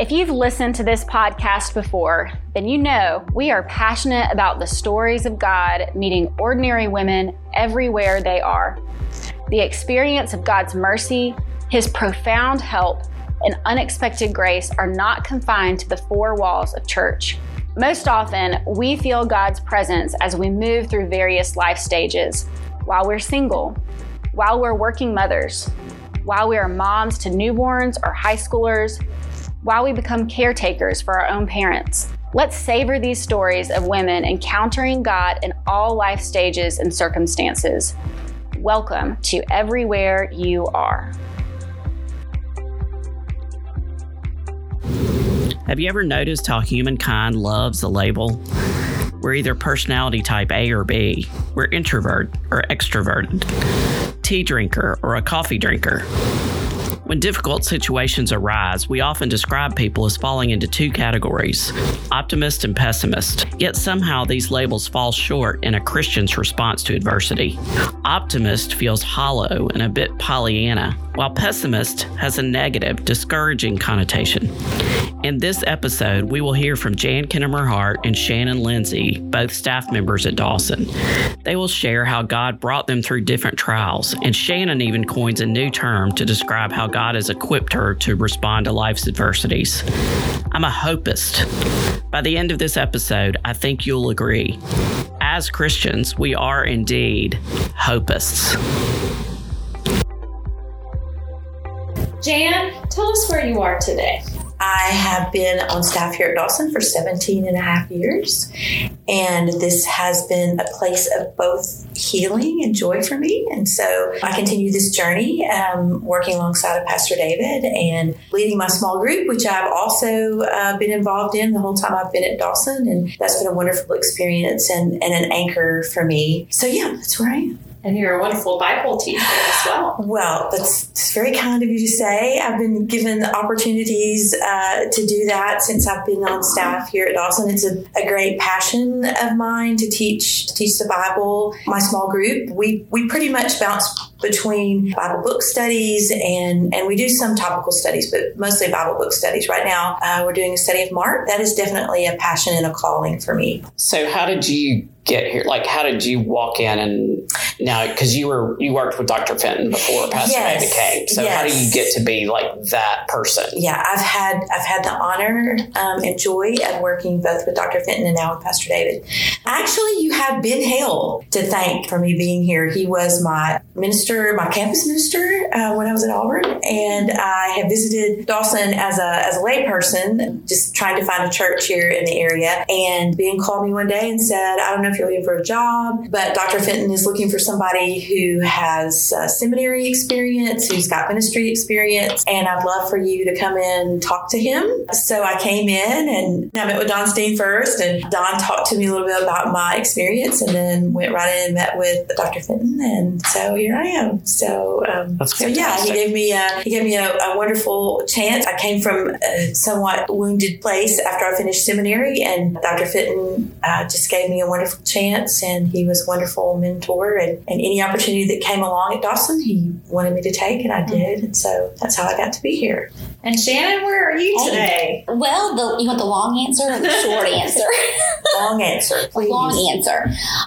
If you've listened to this podcast before, then you know we are passionate about the stories of God meeting ordinary women everywhere they are. The experience of God's mercy, His profound help, and unexpected grace are not confined to the four walls of church. Most often, we feel God's presence as we move through various life stages while we're single, while we're working mothers, while we are moms to newborns or high schoolers, while we become caretakers for our own parents. Let's savor these stories of women encountering God in all life stages and circumstances. Welcome to Everywhere You Are. Have you ever noticed how humankind loves a label? We're either personality type A or B. We're introvert or extroverted, tea drinker or a coffee drinker. When difficult situations arise, we often describe people as falling into two categories optimist and pessimist. Yet somehow these labels fall short in a Christian's response to adversity. Optimist feels hollow and a bit Pollyanna, while pessimist has a negative, discouraging connotation. In this episode, we will hear from Jan Kennamer Hart and Shannon Lindsay, both staff members at Dawson. They will share how God brought them through different trials, and Shannon even coins a new term to describe how God has equipped her to respond to life's adversities. I'm a hopist. By the end of this episode, I think you'll agree. As Christians, we are indeed hopists. Jan, tell us where you are today. I have been on staff here at Dawson for 17 and a half years, and this has been a place of both healing and joy for me. And so I continue this journey um, working alongside of Pastor David and leading my small group, which I've also uh, been involved in the whole time I've been at Dawson. And that's been a wonderful experience and, and an anchor for me. So, yeah, that's where I am. And you're a wonderful Bible teacher as well. Well, that's very kind of you to say. I've been given opportunities uh, to do that since I've been on staff here at Dawson. It's a, a, great passion of mine to teach to teach the Bible. My small group, we we pretty much bounce between Bible book studies and and we do some topical studies, but mostly Bible book studies. Right now, uh, we're doing a study of Mark. That is definitely a passion and a calling for me. So, how did you get here? Like, how did you walk in and now because you were you worked with Dr. Fenton before Pastor yes. David came. So, yes. how do you get to be like that person? Yeah, I've had I've had the honor um, and joy of working both with Dr. Fenton and now with Pastor David. Actually, you have Ben Hale to thank for me being here. He was my minister, my campus minister uh, when I was at Auburn, and I have visited Dawson as a as a layperson, just trying to find a church here in the area. And Ben called me one day and said, "I don't know if you're looking for a job, but Dr. Fenton is looking for somebody who has uh, seminary experience, who's got ministry experience, and I'd love for you to come in and talk to him." So I came in and I met with Don Steen first, and Don talked to me a little bit about my experience, and then went right in and met with Dr. Fenton, and so here I am. So, um, so yeah, he gave me a, he gave me a, a, wonderful chance. I came from a somewhat wounded place after I finished seminary, and Dr. Fenton uh, just gave me a wonderful chance, and he was a wonderful mentor. And, and any opportunity that came along at Dawson, he wanted me to take, and I mm-hmm. did. And so that's how I got to be here. And Shannon, where are you today? Well, the, you want the long answer or the short answer? long answer, please. Long answer.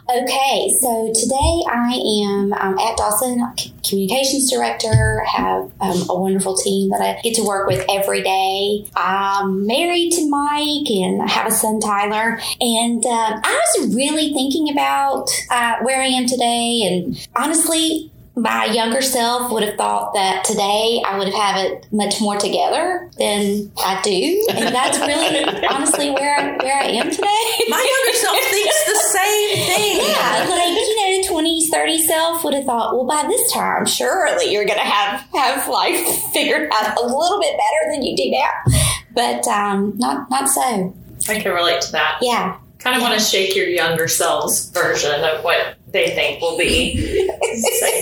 Okay, so today I am um, at Dawson, communications director. Have um, a wonderful team that I get to work with every day. I'm married to Mike, and I have a son, Tyler. And uh, I was really thinking about uh, where I am today, and honestly, my younger self would have thought that today I would have had it much more together than I do, and that's really honestly where I, where I am today. My younger self thinks the same thing. Yeah, like you know, twenties, thirty self would have thought, well, by this time, surely you're going to have have life figured out a little bit better than you do now. But um, not not so. I can relate to that. Yeah. Kind of want to shake your younger selves version of what they think will be.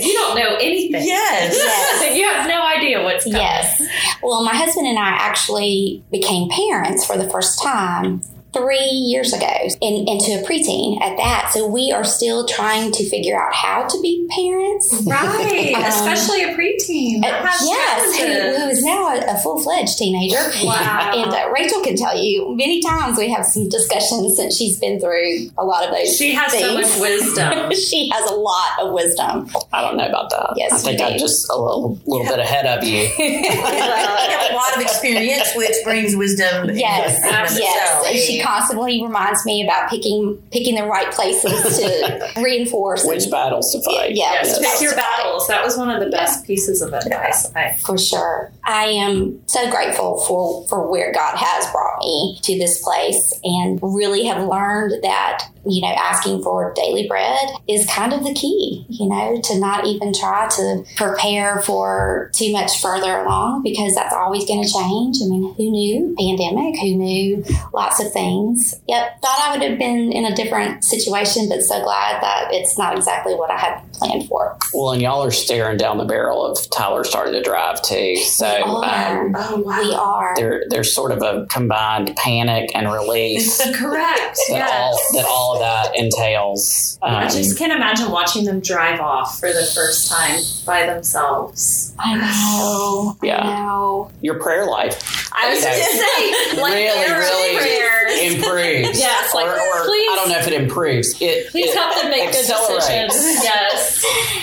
you don't know anything. Yes. yes. you have no idea what's coming. Yes. Well, my husband and I actually became parents for the first time three years ago and, and to a preteen at that. So we are still trying to figure out how to be parents. Right, Um, especially a preteen. That Uh, yes, who, who is now a, a full fledged teenager. Wow. And uh, Rachel can tell you many times we have some discussions since she's been through a lot of those. She has so things. much wisdom. she has a lot of wisdom. I don't know about that. Yes, I think you I'm just a little, little bit ahead of you. I have a lot of experience, which brings wisdom. in Yes, yes. itself. And she constantly reminds me about picking picking the right places to reinforce. Which and- battles to fight. Yeah, Yes, which pick your battles to fight. battles. That was one of the best pieces of advice. I, For sure. I am so grateful for, for where God has brought me to this place and really have learned that, you know, asking for daily bread is kind of the key, you know, to not even try to prepare for too much further along because that's always going to change. I mean, who knew pandemic? Who knew lots of things? Yep. Thought I would have been in a different situation, but so glad that it's not exactly what I had planned for. Well, and y'all are staring down the barrel of Tyler starting to drive too. So We um, are. oh wow, We are. there, there's sort of a combined panic and relief correct. that all Yes. that all of that entails. I Um, just can't imagine watching them drive off for the first time by themselves. I know. Yeah. I know. your prayer life I was Okay. going to say, like, really, there are really prayers. improves. Yes, like, or, or please- I don't know if it improves. It Please it help them make good decisions. Yes.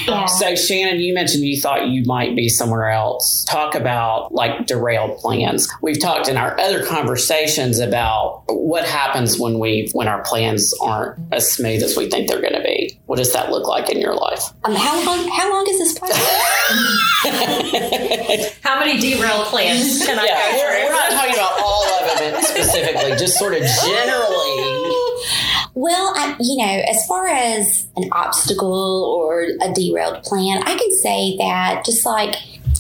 Yeah. So Shannon, you mentioned you thought you might be somewhere else. Talk about like derailed plans. We've talked in our other conversations about what happens when we when our plans aren't as smooth as we think they're going to be. What does that look like in your life? Um, how long? How long is this plan? How many derailed plans can I yeah, go we're, we're not talking about all of them specifically, just sort of generally. Well, I, you know, as far as an obstacle or a derailed plan, I can say that just like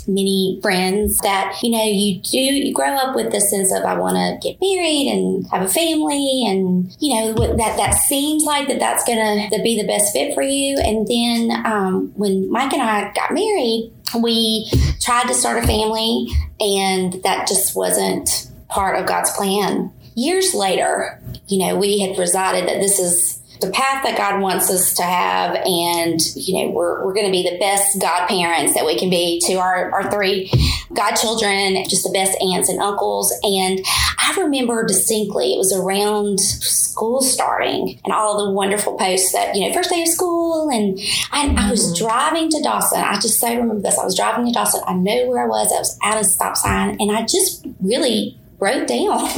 many friends that you know you do you grow up with the sense of I want to get married and have a family and you know that that seems like that that's gonna be the best fit for you. And then um, when Mike and I got married we tried to start a family and that just wasn't part of God's plan years later you know we had decided that this is the path that God wants us to have, and you know, we're, we're going to be the best godparents that we can be to our, our three godchildren, just the best aunts and uncles. And I remember distinctly, it was around school starting and all the wonderful posts that, you know, first day of school. And I, I was mm-hmm. driving to Dawson. I just so remember this. I was driving to Dawson. I know where I was. I was at a stop sign, and I just really wrote down.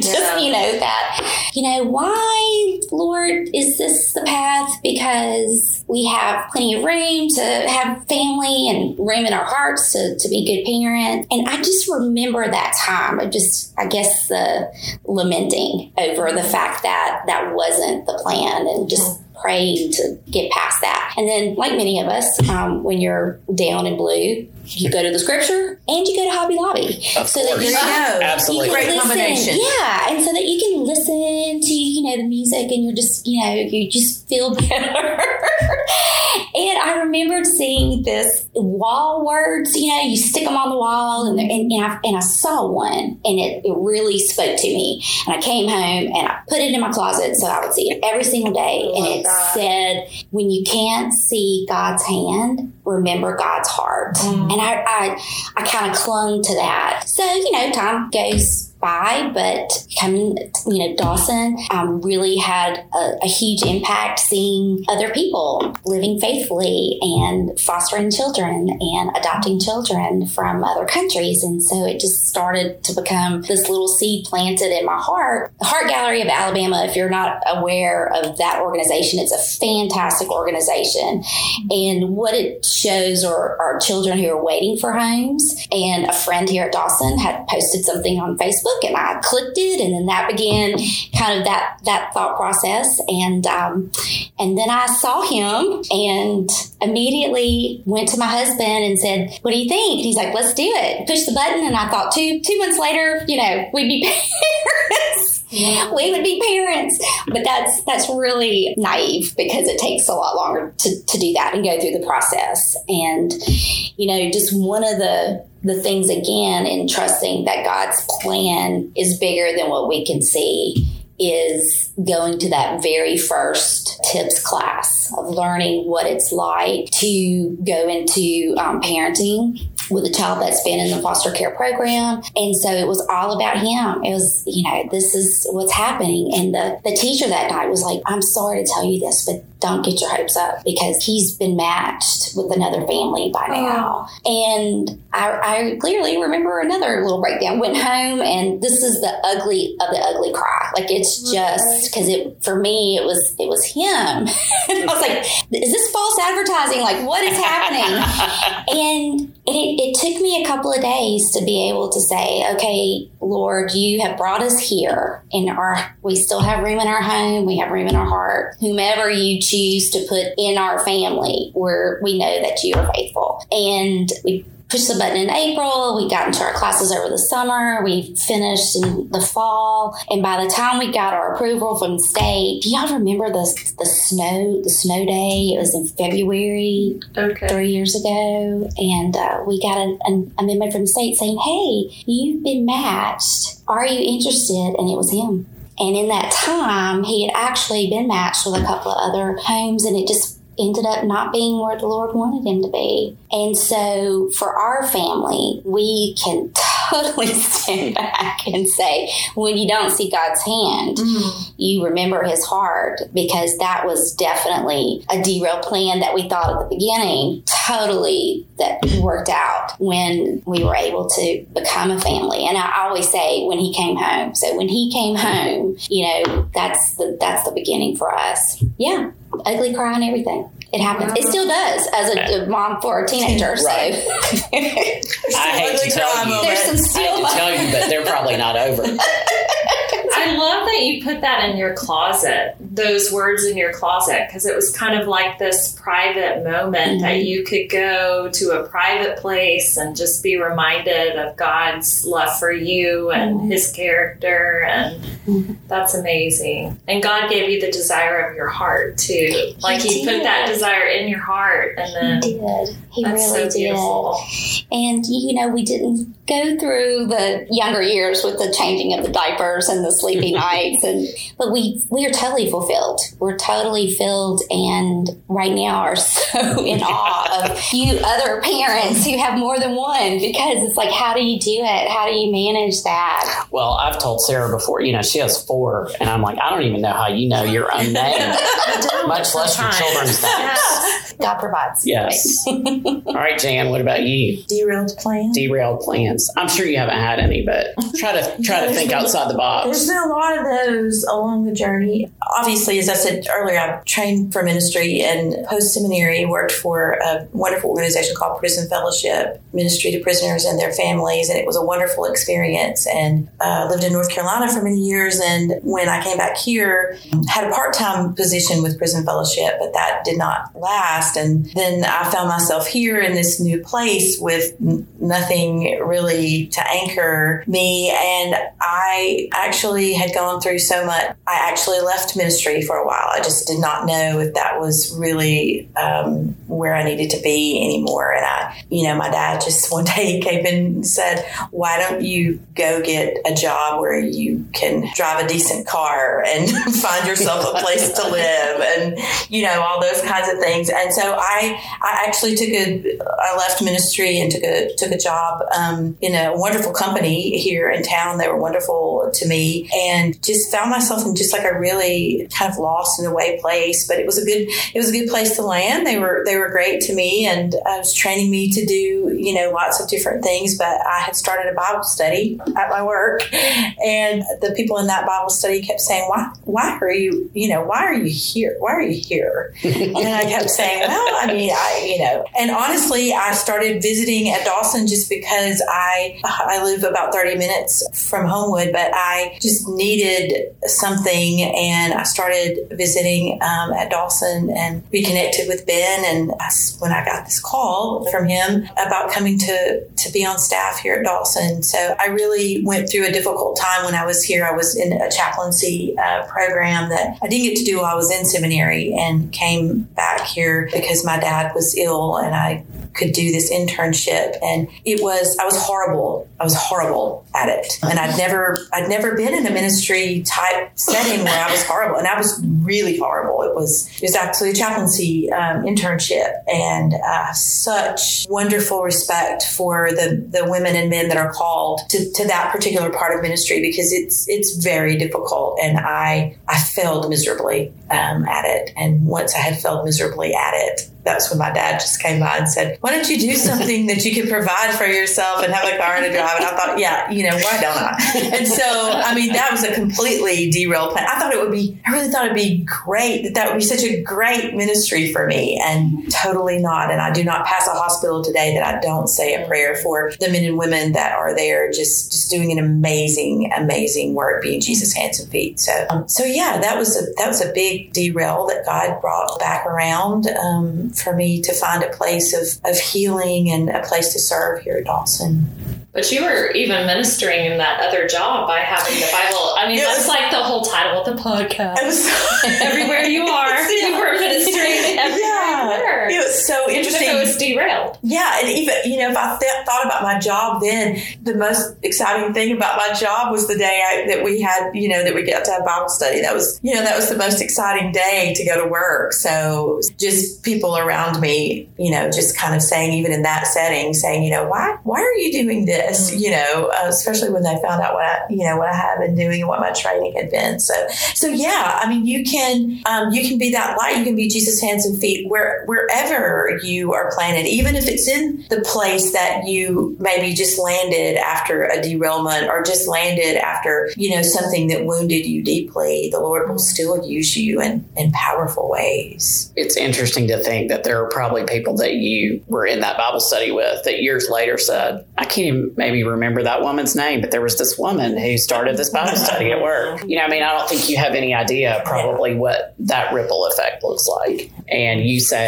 Just Yeah. you know that you know why lord is this the path? Because we have plenty of room to have family and room in our hearts to, to be good parents. And i just remember that time of just i guess the lamenting over the fact that that wasn't the plan and just praying to get past that. And then like many of us um, when you're down in blue you go to the scripture and you go to hobby lobby Of so that course. you There you go. Absolutely. you can Great listen. combination. Yeah, and so that you can listen to you know the music, and you're just you know you just feel better. and I remembered seeing this wall words. You know, you stick them on the wall, and and, and I and I saw one, and it, it really spoke to me. And I came home and I put it in my closet so I would see it every single day. And it that. said, "When you can't see God's hand, remember God's heart." Mm. And I I, I kind of clung to that. So you know, time goes by, but coming, you know, Dawson um, really had a, a huge impact seeing other people living faithfully and fostering children and adopting children from other countries. And so it just started to become this little seed planted in my heart. The Heart Gallery of Alabama, if you're not aware of that organization, it's a fantastic organization. And what it shows are, are children who are waiting for homes. And a friend here at Dawson had posted something on Facebook and I clicked it and then that began kind of that, that thought process. And, um, and then I saw him and immediately went to my husband and said, what do you think? And he's like, let's do it. Push the button. And I thought two, two months later, you know, we'd be parents. We would be parents, but that's that's really naive because it takes a lot longer to, to do that and go through the process. And you know, just one of the the things again in trusting that God's plan is bigger than what we can see is going to that very first tips class of learning what it's like to go into um, parenting with a child that's been in the foster care program. And so it was all about him. It was, you know, this is what's happening. And the, the teacher that night was like, I'm sorry to tell you this, but don't get your hopes up because he's been matched with another family by Oh. now. And I, I clearly remember another little breakdown. Went home, and this is the ugly of the ugly cry. Like it's just because it for me it was it was him. I was like, is this false advertising? Like what is happening? and it, it took me a couple of days to be able to say, okay, Lord, you have brought us here, and our we still have room in our home, we have room in our heart. Whomever you choose to put in our family, where we know that you are faithful, and we pushed the button in April. We got into our classes over the summer. We finished in the fall, and by the time we got our approval from the state, do y'all remember the the snow the snow day? It was in February Okay. three years ago, and uh, we got a, an, a memo from the state saying, "Hey, you've been matched. Are you interested?" And it was him. And in that time, he had actually been matched with a couple of other homes, and it just ended up not being where the Lord wanted him to be. And so, for our family, we can totally stand back and say, when you don't see God's hand, mm-hmm. you remember his heart because that was definitely a derail plan that we thought at the beginning totally that worked out when we were able to become a family. And i always say when he came home. So when he came home you know that's the that's the beginning for us. Yeah ugly cry and everything it happens it still does as a, a mom for a teenager so I hate to tell you. there's some I still hate to tell you, but they're probably not over. I love that you put that in your closet, those words in your closet, because it was kind of like this private moment that you could go to a private place and just be reminded of God's love for you and his character. And that's amazing. And God gave you the desire of your heart, too. Like he, put that desire in your heart. And then he that's really so did beautiful. And you know, we didn't go through the younger years with the changing of the diapers and the sleepy nights, and but we we are totally fulfilled. We're totally filled, and right now are so in awe of you other parents who have more than one because it's like, how do you do it? How do you manage that? Well, I've told Sarah before, you know, she has four, and I'm like, I don't even know how you know your own name, much less your children's names. God provides. Yes. All right, Jan, what about you? Derailed plans. Derailed plans. I'm sure you haven't had any, but try to try to think outside the box. There's been a lot of those along the journey. Obviously, as I said earlier, I've trained for ministry and post seminary worked for a wonderful organization called Prison Fellowship, ministry to prisoners and their families, and it was a wonderful experience. And uh, lived in North Carolina for many years, and when I came back here, had a part time position with Prison Fellowship, but that did not last. And then I found myself here in this new place with n- nothing really to anchor me. And I actually had gone through so much. I actually left ministry for a while. I just did not know if that was really um, where I needed to be anymore. And I, you know, my dad just one day came in and said, Why don't you go get a job where you can drive a decent car and find yourself a place to live and, you know, all those kinds of things. And so I, I actually took a, I left ministry and took a, took a job um, in a wonderful company here in town. They were wonderful to me and just found myself in just like a really kind of lost in a way place. But it was a good, it was a good place to land. They were, they were great to me and I was training me to do, you know, lots of different things. But I had started a Bible study at my work and the people in that Bible study kept saying, why, why are you, you know, why are you here? Why are you here? and I kept saying, well, I mean, I, you know, and honestly, I started visiting at Dawson just because I, I live about 30 minutes from Homewood, but I just needed something. And I started visiting um, at Dawson and reconnected with Ben. And that's when I got this call from him about coming to, to be on staff here at Dawson. So I really went through a difficult time when I was here. I was in a chaplaincy uh, program that I didn't get to do while I was in seminary and came back here because my dad was ill and I could do this internship. And it was, I was horrible. I was horrible at it. And I'd never, I'd never been in a ministry type setting where I was horrible. And I was really horrible. It was, it was actually a chaplaincy um, internship and uh, such wonderful respect for the, the women and men that are called to, to that particular part of ministry because it's, it's very difficult. And I, I failed miserably um, at it. And once I had failed miserably at it, that's when my dad just came by and said, Why don't you do something that you can provide for yourself and have a car to drive? And I thought, Yeah, you know, why don't I? And so, I mean, that was a completely derailed plan. I thought it would be, I really thought it'd be great, that that would be such a great ministry for me, and totally not. And I do not pass a hospital today that I don't say a prayer for the men and women that are there just, just doing an amazing, amazing work, being Jesus' hands and feet. So, um, so yeah, that was a, that was a big derail that God brought back around. Um, for me to find a place of, of healing and a place to serve here at Dawson. But you were even ministering in that other job by having the Bible. I mean, It that's was- like the whole title of the podcast. Was Everywhere you are, you were ministering everywhere. It was so interesting. it was derailed. Yeah, and even you know, if I th- thought about my job then, the most exciting thing about my job was the day I, that we had, you know, that we got to have Bible study. That was, you know, that was the most exciting day to go to work. So just people around me, you know, just kind of saying, even in that setting, saying, you know, why, why are you doing this? You know, uh, especially when they found out what I, you know, what I had been doing and what my training had been. So, so yeah, I mean, you can, um, you can be that light. You can be Jesus' hands and feet where wherever you are planted, even if it's in the place that you maybe just landed after a derailment or just landed after, you know, something that wounded you deeply. The Lord will still use you in, in powerful ways. It's interesting to think that there are probably people that you were in that Bible study with that years later said, I can't even maybe remember that woman's name, but there was this woman who started this Bible study at work. You know, I mean, I don't think you have any idea probably what that ripple effect looks like. And you say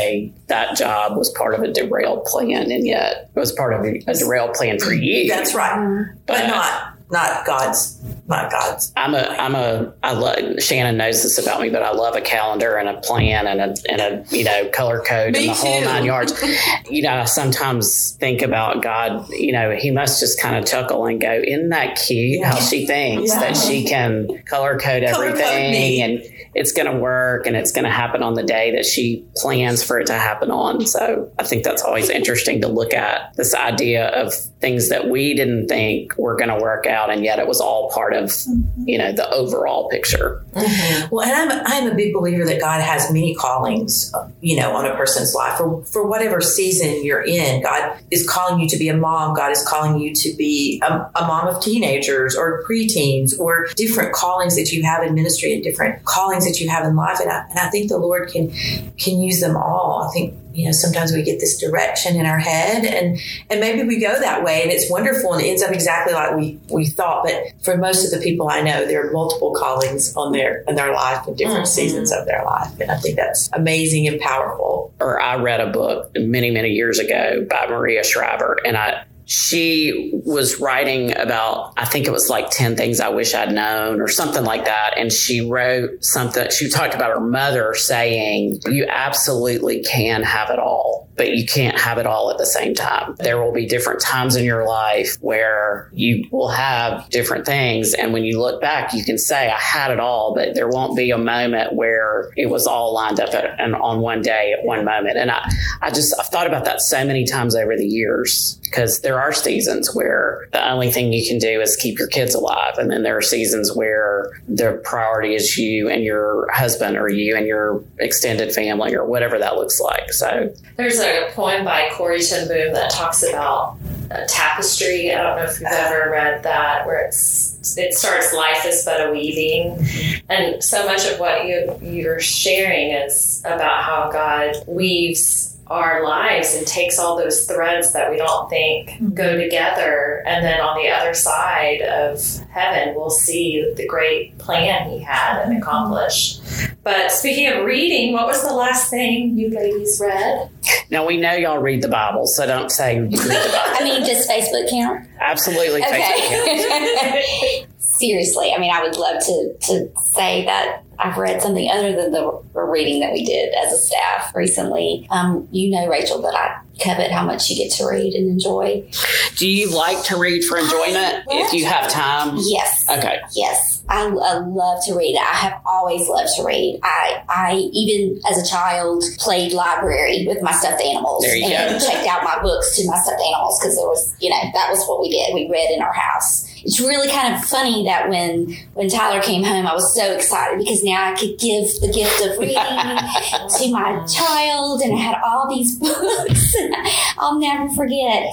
that job was part of a derailed plan, and yet it was part of a, a derailed plan for you. That's right. But not not God's not God's. I'm a, I'm a, I love, Shannon knows this about me, but I love a calendar and a plan and a, and a, you know, color code Me and the whole too. nine yards. you know, I sometimes think about God, you know, he must just kind of chuckle and go, isn't that cute how she thinks Yeah. that she can color code Color everything and it's going to work and it's going to happen on the day that she plans for it to happen on. So I think that's always interesting to look at this idea of things that we didn't think were going to work out. And yet it was all part of, mm-hmm. you know, the overall picture. Mm-hmm. Well, and I'm I'm a big believer that God has many callings, you know, on a person's life for for whatever season you're in. God is calling you to be a mom. God is calling you to be a, a mom of teenagers or preteens or different callings that you have in ministry and different callings that you have in life. And I, and I think the Lord can can use them all. I think you know sometimes we get this direction in our head and and maybe we go that way and it's wonderful and it ends up exactly like we we thought but for most of the people i know there are multiple callings on their in their life in different mm-hmm. seasons of their life and i think that's amazing and powerful or I read a book many, many years ago by Maria Shriver, and I she was writing about I think it was like 10 things I wish I'd known or something like that. And she wrote something she talked about her mother saying you absolutely can have it all but you can't have it all at the same time there will be different times in your life where you will have different things and when you look back you can say I had it all but there won't be a moment where it was all lined up at, and on one day at one moment and I I just I've thought about that so many times over the years because there are seasons where the only thing you can do is keep your kids alive. And then there are seasons where the priority is you and your husband or you and your extended family or whatever that looks like. So There's a poem by Corrie Ten Boom that talks about a tapestry. I don't know if you've ever read that, where it's it starts life is but a weaving, and so much of what you you're sharing is about how God weaves our lives and takes all those threads that we don't think mm-hmm. go together. And then on the other side of heaven we'll see the great plan he had and mm-hmm. accomplished. But speaking of reading what was the last thing you ladies read now we know y'all read the Bible, so don't say you read the Bible. I mean, does Facebook count? Absolutely. Okay. seriously, I mean, I would love to to say that I've read something other than the reading that we did as a staff recently. Um, you know, Rachel, that I covet how much you get to read and enjoy. Do you like to read for enjoyment if you have time? Yes. Okay. Yes. I, I love to read. I have always loved to read. I, I even as a child played library with my stuffed animals There you and go. checked out my books to my stuffed animals because there was, you know, that was what we did. We read in our house. It's really kind of funny that when when Tyler came home, I was so excited because now I could give the gift of reading to my child, and I had all these books. And I'll never forget.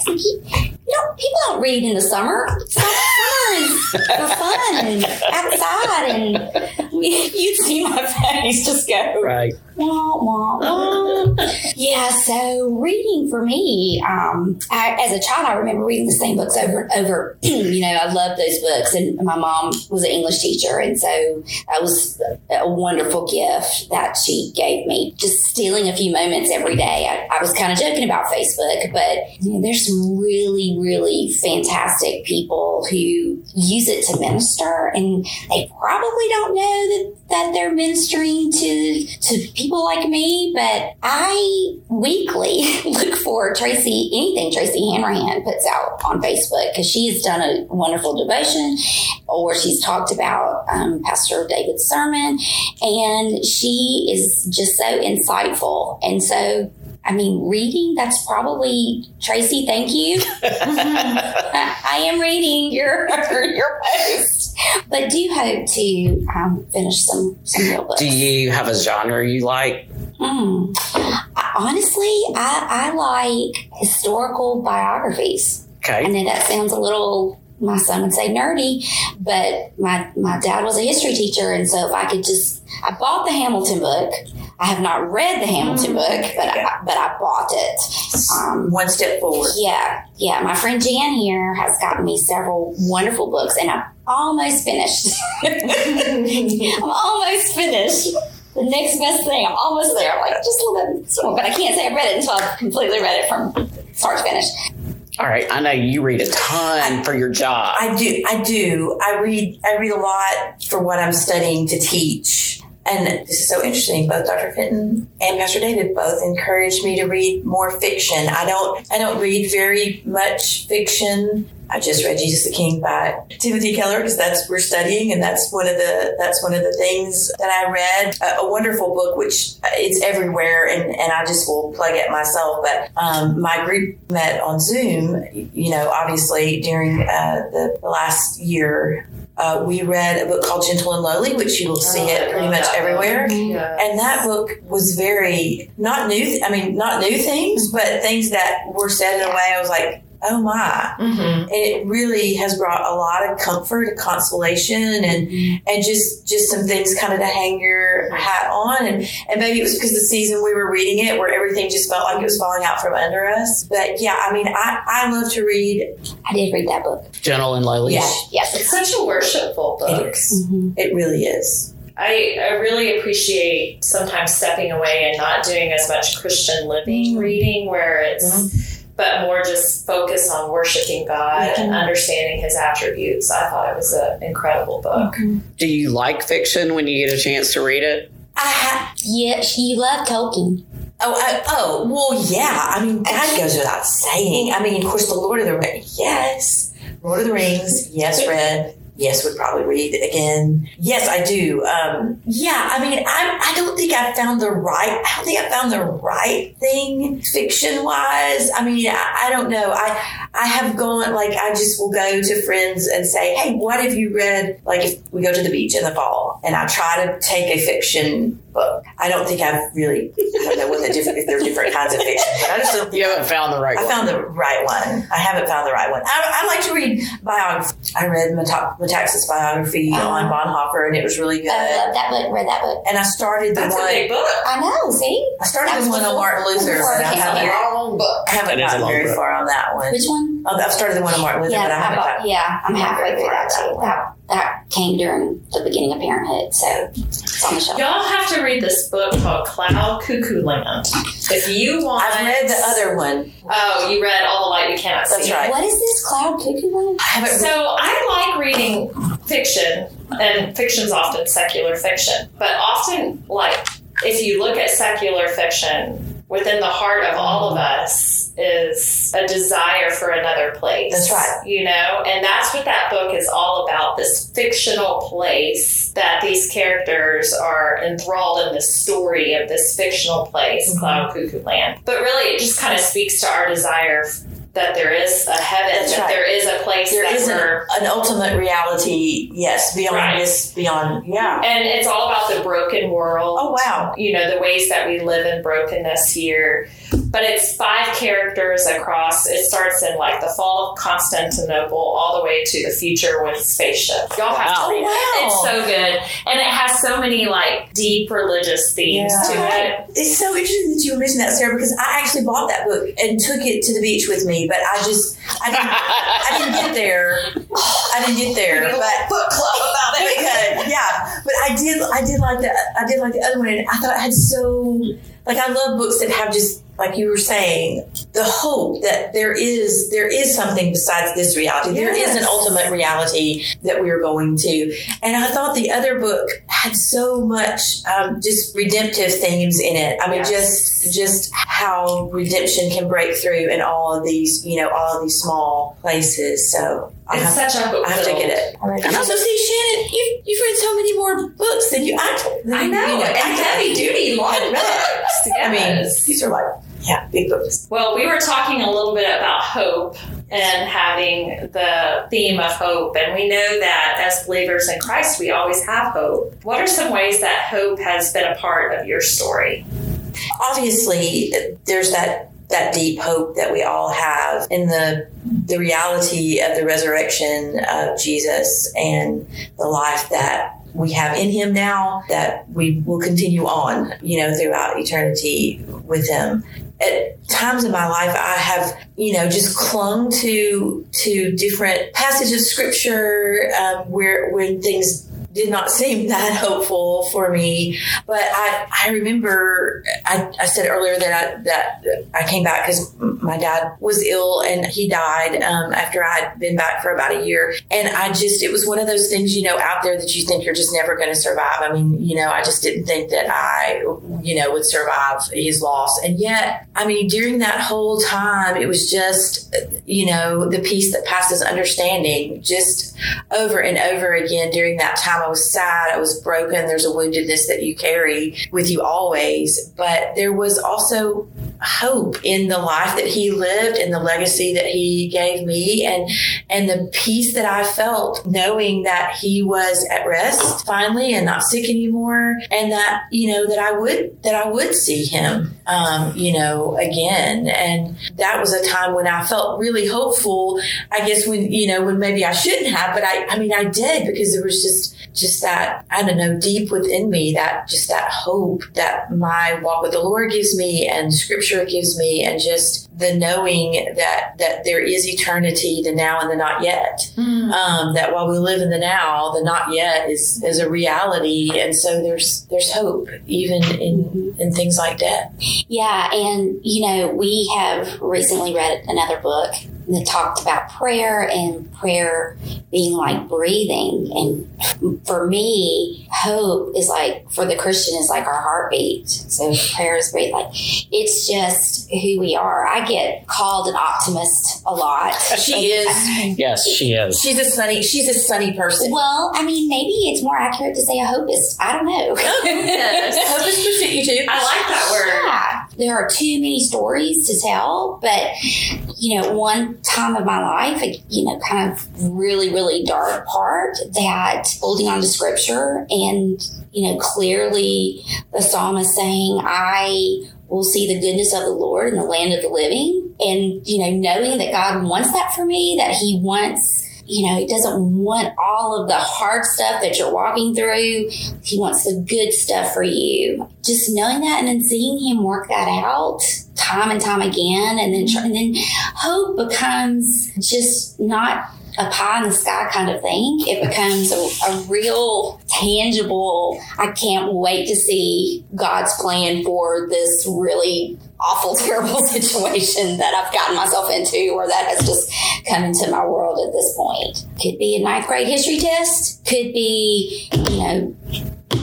"You- know, people don't read in the summer. Summer, summer is for fun outside, and you'd see my face just go Right. Yeah, so reading for me, um, I, as a child, I remember reading the same books over and over. you know, I loved those books, and my mom was an English teacher, and so that was a wonderful gift that she gave me. Just stealing a few moments every day. I, I was kind of joking about Facebook, but you know, there's some really, really fantastic people who use it to minister, and they probably don't know that, that they're ministering to to people like me. But I weekly look for Tracy anything Tracy Hanrahan puts out on Facebook because she has done a wonderful devotion, or she's talked about um, Pastor David's sermon, and she is just so insightful, and so. I mean, reading, that's probably, Tracy, thank you. I am reading your your post, but do hope to um, finish some some real books. Do you have a genre you like? Mm. I, honestly, I, I like historical biographies. Okay. I know that sounds a little. My son would say nerdy, but my my dad was a history teacher, and so if I could just, I bought the Hamilton book. I have not read the Hamilton book, but I, but I bought it. Um, One step forward. yeah, yeah. My friend Jan here has gotten me several wonderful books, and I'm almost finished. I'm almost finished. The next best thing, I'm almost there. I'm like, just a little bit, but I can't say I've read it until I've completely read it from start to finish. All right. I know you read a ton for your job. I do. I do. I read. I read a lot for what I'm studying to teach. And this is so interesting. Both Dr. Fenton and Pastor David both encouraged me to read more fiction. I don't. I don't read very much fiction. I just read Jesus the King by Timothy Keller because that's we're studying, and that's one of the that's one of the things that I read. A, a wonderful book, which uh, it's everywhere, and, and I just will plug it myself. But um, my group met on Zoom. You know, obviously during uh, the, the last year, uh, we read a book called Gentle and Lowly, which you will see Oh, it pretty much everywhere. Yeah. And that book was very not new. I mean, not new things, but things that were said in a way I was like, oh my. Mhm. And it really has brought a lot of comfort, and consolation, and and just just some things kind of to hang your hat on. And and maybe it was because the season we were reading it, where everything just felt like it was falling out from under us. But yeah, I mean, I I love to read. I did read that book. Gentle and lowly. Yeah. Yes, It's such a worshipful It book. is. Mhm. It really is. I, I really appreciate sometimes stepping away and not doing as much Christian living Mm. reading where it's but more just focus on worshiping God and understanding his attributes. I thought it was an incredible book. Do you like fiction when you get a chance to read it? I ha- Yeah, she loved Tolkien. Oh, I, oh, well, yeah. I mean, that goes without saying. I mean, of course, the Lord of the Rings. Yes, Lord of the Rings. Yes, read. Yes, would probably read it again. Yes, I do. Um, yeah, I mean, I, I don't think I found the right. I don't think I found the right thing fiction wise. I mean, I, I don't know. I I have gone like I just will go to friends and say, hey, what have you read? Like if we go to the beach in the fall, and I try to take a fiction book. I don't think I've really. I don't know what the different if there are different kinds of fiction, but I just don't You haven't found the right I one. found the right one. I haven't found the right one. I, I like to read biography. I read Meta- Metaxas biography Uh-huh. on Bonhoeffer, and it was really good. I loved that book. Read that book. and I started the That's a one. big book. I know. See, I started That the was one on Martin Luther, before but I haven't, out. Long book. I haven't It is gotten very book. far on that one. which one? Oh, I've started the one on Martin Luther, Yeah, but I I haven't bought, gotten. yeah, I'm halfway through that That too. That, that came during the beginning of Parenthood, so it's on the shelf. Y'all have to read this book called Cloud Cuckoo Land. If you want, I've read the other one. Oh, you read All the Light You Cannot See. That's right. What is this cloud cuckoo one? I haven't. So I like reading fiction, and fiction's often secular fiction, but often, like, if you look at secular fiction, within the heart of all of us is a desire for another place. That's right. You know, and that's what that book is all about this fictional place that these characters are enthralled in the story of this fictional place, Mm-hmm. Cloud Cuckoo Land. But really, it just kind of speaks to our desire that there is a heaven, That's that right. there is a place There is an, an ultimate reality, yes, beyond Right. this, beyond, yeah. And it's all about the broken world. Oh, wow. you know, the ways that we live in brokenness here. But it's five characters across. It starts in like the fall of Constantinople all the way to the future with spaceship. Y'all have Wow. to read Wow. it. It's so good. And it has so many like deep religious themes to it. It's so interesting that you were mentioned that, Sarah, because I actually bought that book and took it to the beach with me, but I just, I didn't, I didn't get there. I didn't get there, but book club about we could, yeah. But I did, I did like the, I did like the other one, and I thought it had so, like, I love books that have just, like you were saying, the hope that there is, there is something besides this reality. There is an ultimate reality that we are going to, and I thought the other book had so much um, just redemptive themes in it. I mean, Yes. just just how redemption can break through in all of these, you know, all of these small places. So I It's have, such a book. I have to get it. And also, see, Shannon, you, you've read so many more books than you I, than I you know, and heavy duty long know. books. I mean, these are like, yeah, big books. Well, we were talking a little bit about hope and having the theme of hope. And we know that as believers in Christ, we always have hope. What are some ways that hope has been a part of your story? Obviously, there's that that deep hope that we all have in the the reality of the resurrection of Jesus and the life that we have in him now that we will continue on, you know, throughout eternity with him. At times in my life, I have, you know, just clung to to different passages of scripture um, where when things did not seem that hopeful for me. But I, I remember I, I said earlier that I, that I came back because my dad was ill and he died um, after I had been back for about a year. And I just, it was one of those things, you know, out there that you think you're just never going to survive. I mean, you know, I just didn't think that I, you know, would survive his loss. And yet, I mean, during that whole time, it was just, you know, the peace that passes understanding just over and over again during that time. I was sad. I was broken. There's a woundedness that you carry with you always. But there was also hope in the life that he lived and the legacy that he gave me and and the peace that I felt knowing that he was at rest finally and not sick anymore and that you know that I would that I would see him um, you know again. And that was a time when I felt really hopeful I guess when you know when maybe I shouldn't have but I I mean I did because there was just just that I don't know deep within me that just that hope that my walk with the Lord gives me and scripture gives me and just the knowing that that there is eternity the now and the not yet. Um, that while we live in the now the not yet is is a reality. And so there's there's hope even in in things like death Yeah, and you know, we have recently read another book that talked about prayer and prayer being like breathing. And for me, hope is like, for the Christian, is like our heartbeat. So prayer is breathe. Like, it's just who we are. I get called an optimist a lot. she is Yes, she is. she's a sunny she's a sunny person Well, I mean, maybe it's more accurate to say a hopist. I don't know. hope is to fit you too I like that word. Yeah, there are too many stories to tell, but you know, one time of my life, you know, kind of really, really dark part that holding on to scripture and you know, clearly the psalmist saying, "I." Will see the goodness of the Lord in the land of the living. And, you know, knowing that God wants that for me, that He wants you know, he doesn't want all of the hard stuff that you're walking through. He wants the good stuff for you. Just knowing that and then seeing him work that out time and time again, and then and then hope becomes just not a pie in the sky kind of thing. It becomes a, a real tangible. I can't wait to see God's plan for this really awful, terrible situation that I've gotten myself into or that has just come into my world at this point. Could be a ninth grade history test, could be, you know,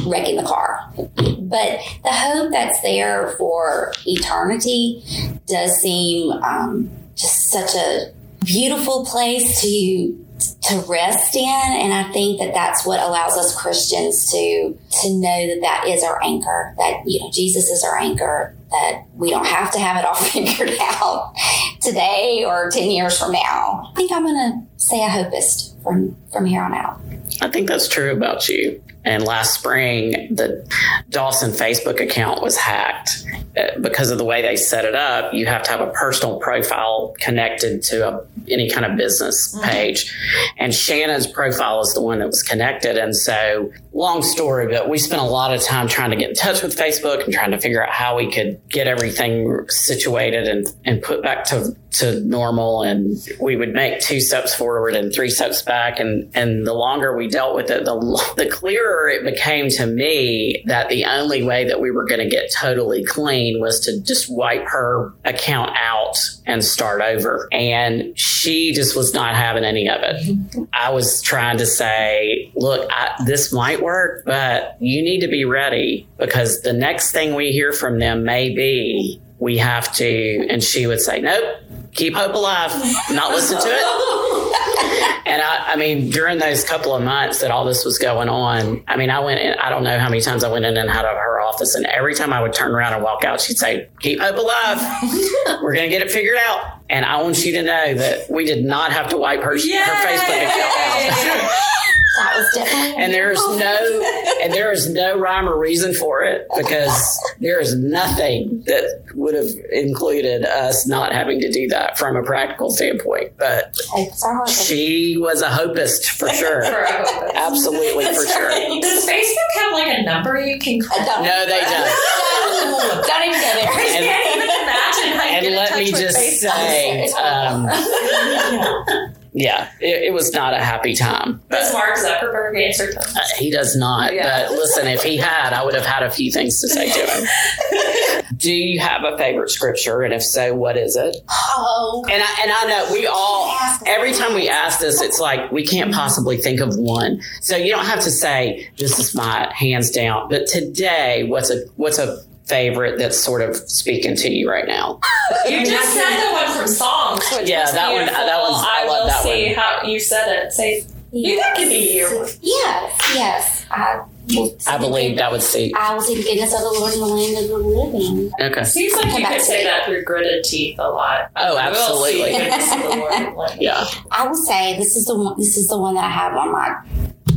wrecking the car. But the hope that's there for eternity does seem um, just such a beautiful place to to rest in and i think that that's what allows us christians to to know that that is our anchor that you know jesus is our anchor that we don't have to have it all figured out today or 10 years from now i think i'm gonna say a hopist from from here on out I think that's true about you. And last spring, the Dawson Facebook account was hacked uh, because of the way they set it up. You have to have a personal profile connected to a, any kind of business page. And Shannon's profile is the one that was connected. And so, long story, we spent a lot of time trying to get in touch with Facebook and trying to figure out how we could get everything situated and, and put back to, to normal. And we would make two steps forward and three steps back. And, and the longer we dealt with it, the, the clearer it became to me that the only way that we were going to get totally clean was to just wipe her account out and start over. And she just was not having any of it. Mm-hmm. I was trying to say, look, I, this might work, but you need to be ready because the next thing we hear from them may be we have to. And she would say, nope, keep hope alive, not listen to it. And I, I mean, during those couple of months that all this was going on, I mean, I went in, I don't know how many times I went in and out of her office. And every time I would turn around and walk out, she'd say, keep hope alive. We're going to get it figured out. And I want you to know that we did not have to wipe her, her Facebook account out. that was definitely and there's no and there is no rhyme or reason for it because there is nothing that would have included us not having to do that from a practical standpoint but it's our heart. she was a hopist for sure For absolutely for sure Does Facebook have like a number you can call? Don't- no they don't Don't even go there. I And- can't even imagine how you and get in let touch me with just Facebook. say um, yeah it, it was not a happy time Does Mark Zuckerberg answer them? uh, he does not Yeah. but listen if he had i would have had a few things to say to him do you have a favorite scripture and if so what is it Oh, And I, and I know we all, every time we ask this, it's like we can't possibly think of one. So you don't have to say, this is my hands down. But today, what's a, what's a favorite that's sort of speaking to you right now? You just said the one from Psalms, which Yeah, was that one- that one's- I love will that see one. how you said it. Say, you that could be you. one. Yes, yes. I, will I believe that would see. I will see the goodness of the Lord in the land of the living. Okay. Seems like you Come back could say that through gritted teeth a lot. Oh, I will see absolutely. the goodness of the Lord in the land. Yeah. I will say this is the one. This is the one that I have on my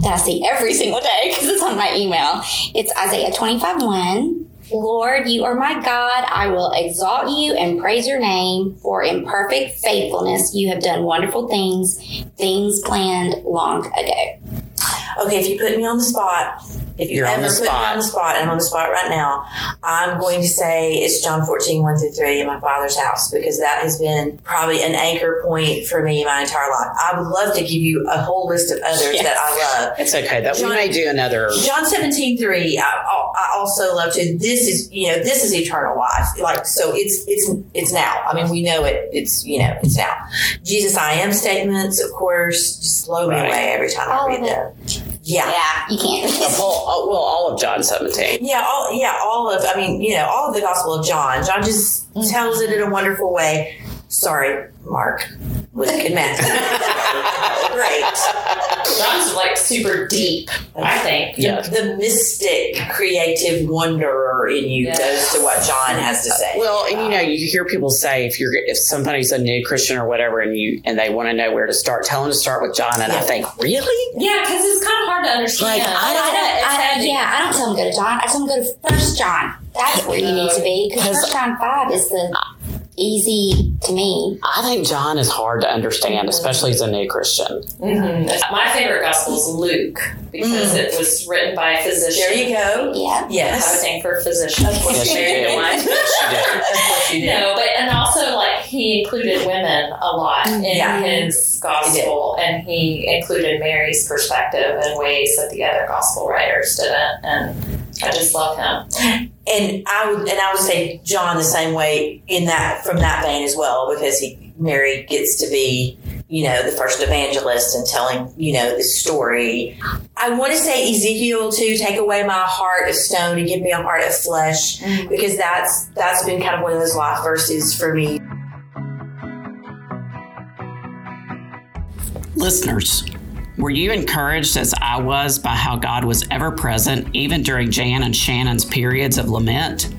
that I see every single day because it's on my email. It's Isaiah twenty five one. Lord, you are my God. I will exalt you and praise your name. For in perfect faithfulness, you have done wonderful things, things planned long ago. Okay, if you put me on the spot, if you You're ever the put me on the spot, and I'm on the spot right now, I'm going to say it's John 14, 1 through 3 in my father's house because that has been probably an anchor point for me my entire life. I would love to give you a whole list of others Yes. that I love. It's okay. That we John- may do another. John 17, 3, I, I also love to, this is, you know, this is eternal life. Like, so it's, it's, it's now. I mean, we know it, it's, you know, it's now. Jesus I am statements, of course, just blow me Right. away every time I All read of it. them. Yeah. Yeah, you can't. Well, uh, well, all of John 17. Yeah, all yeah, all of I mean, you know, all of the Gospel of John. John just tells it in a wonderful way. Sorry, Mark. Was good math. Great. John's like super deep, I think. Yeah. The mystic, creative wanderer in you Yes. goes to what John has to say. Well, and you know, you hear people say if you're if somebody's a new Christian or whatever, and you and they want to know where to start, tell them to start with John. And I think, really? Yeah, because it's kind of hard to understand. Like, I I don't, I, yeah, I don't tell them go to John. I tell them go to First John. That's where you need to be because Because- First John five is the easy to me. I think John is hard to understand, especially as a new Christian. Mhm. My favorite gospel is Luke because it was written by a physician. there you go. Yeah. Yes. I have a Yes. thing for physicians. Yes, you Married to do. one. Yes, you do. Of course you do. No, but and also like he included women a lot in Yeah. his gospel, and he included Mary's perspective in ways that the other gospel writers didn't. And I just love him. And I would and I would say John the same way in that from that vein as well because he Mary gets to be you know the first evangelist and telling you know the story. I want to say Ezekiel to take away my heart of stone and give me a heart of flesh mm-hmm. because that's that's been kind of one of those life verses for me. Listeners, were you encouraged as I was by how God was ever present, even during Jan and Shannon's periods of lament?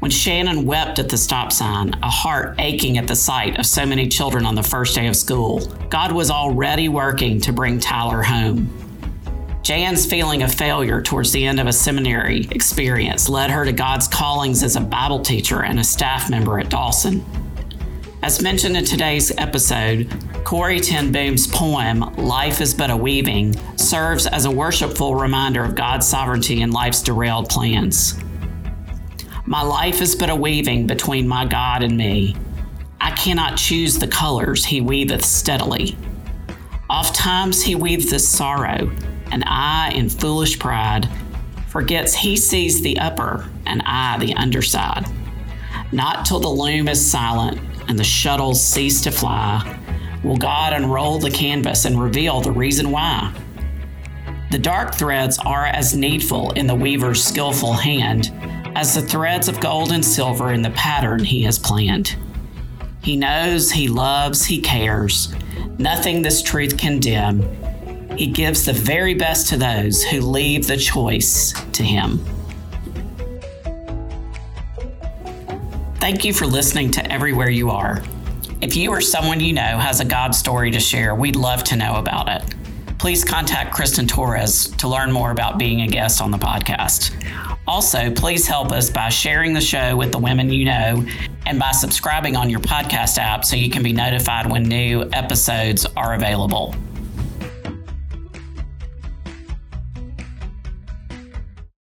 When Shannon wept at the stop sign, a heart aching at the sight of so many children on the first day of school, God was already working to bring Tyler home. Jan's feeling of failure towards the end of a seminary experience led her to God's callings as a Bible teacher and a staff member at Dawson. As mentioned in today's episode, Corrie ten Boom's poem, Life is But a Weaving, serves as a worshipful reminder of God's sovereignty in life's derailed plans. My life is but a weaving between my God and me. I cannot choose the colors he weaveth steadily. Oft times he weaves weaveth sorrow, and I, in foolish pride, forgets he sees the upper and I the underside. Not till the loom is silent and the shuttles cease to fly, will God unroll the canvas and reveal the reason why. The dark threads are as needful in the weaver's skillful hand as the threads of gold and silver in the pattern he has planned. He knows, he loves, he cares. Nothing this truth can dim. He gives the very best to those who leave the choice to him. Thank you for listening to Everywhere You Are. If you or someone you know has a God story to share, we'd love to know about it. Please contact Kristen Torres to learn more about being a guest on the podcast. Also, please help us by sharing the show with the women you know and by subscribing on your podcast app so you can be notified when new episodes are available.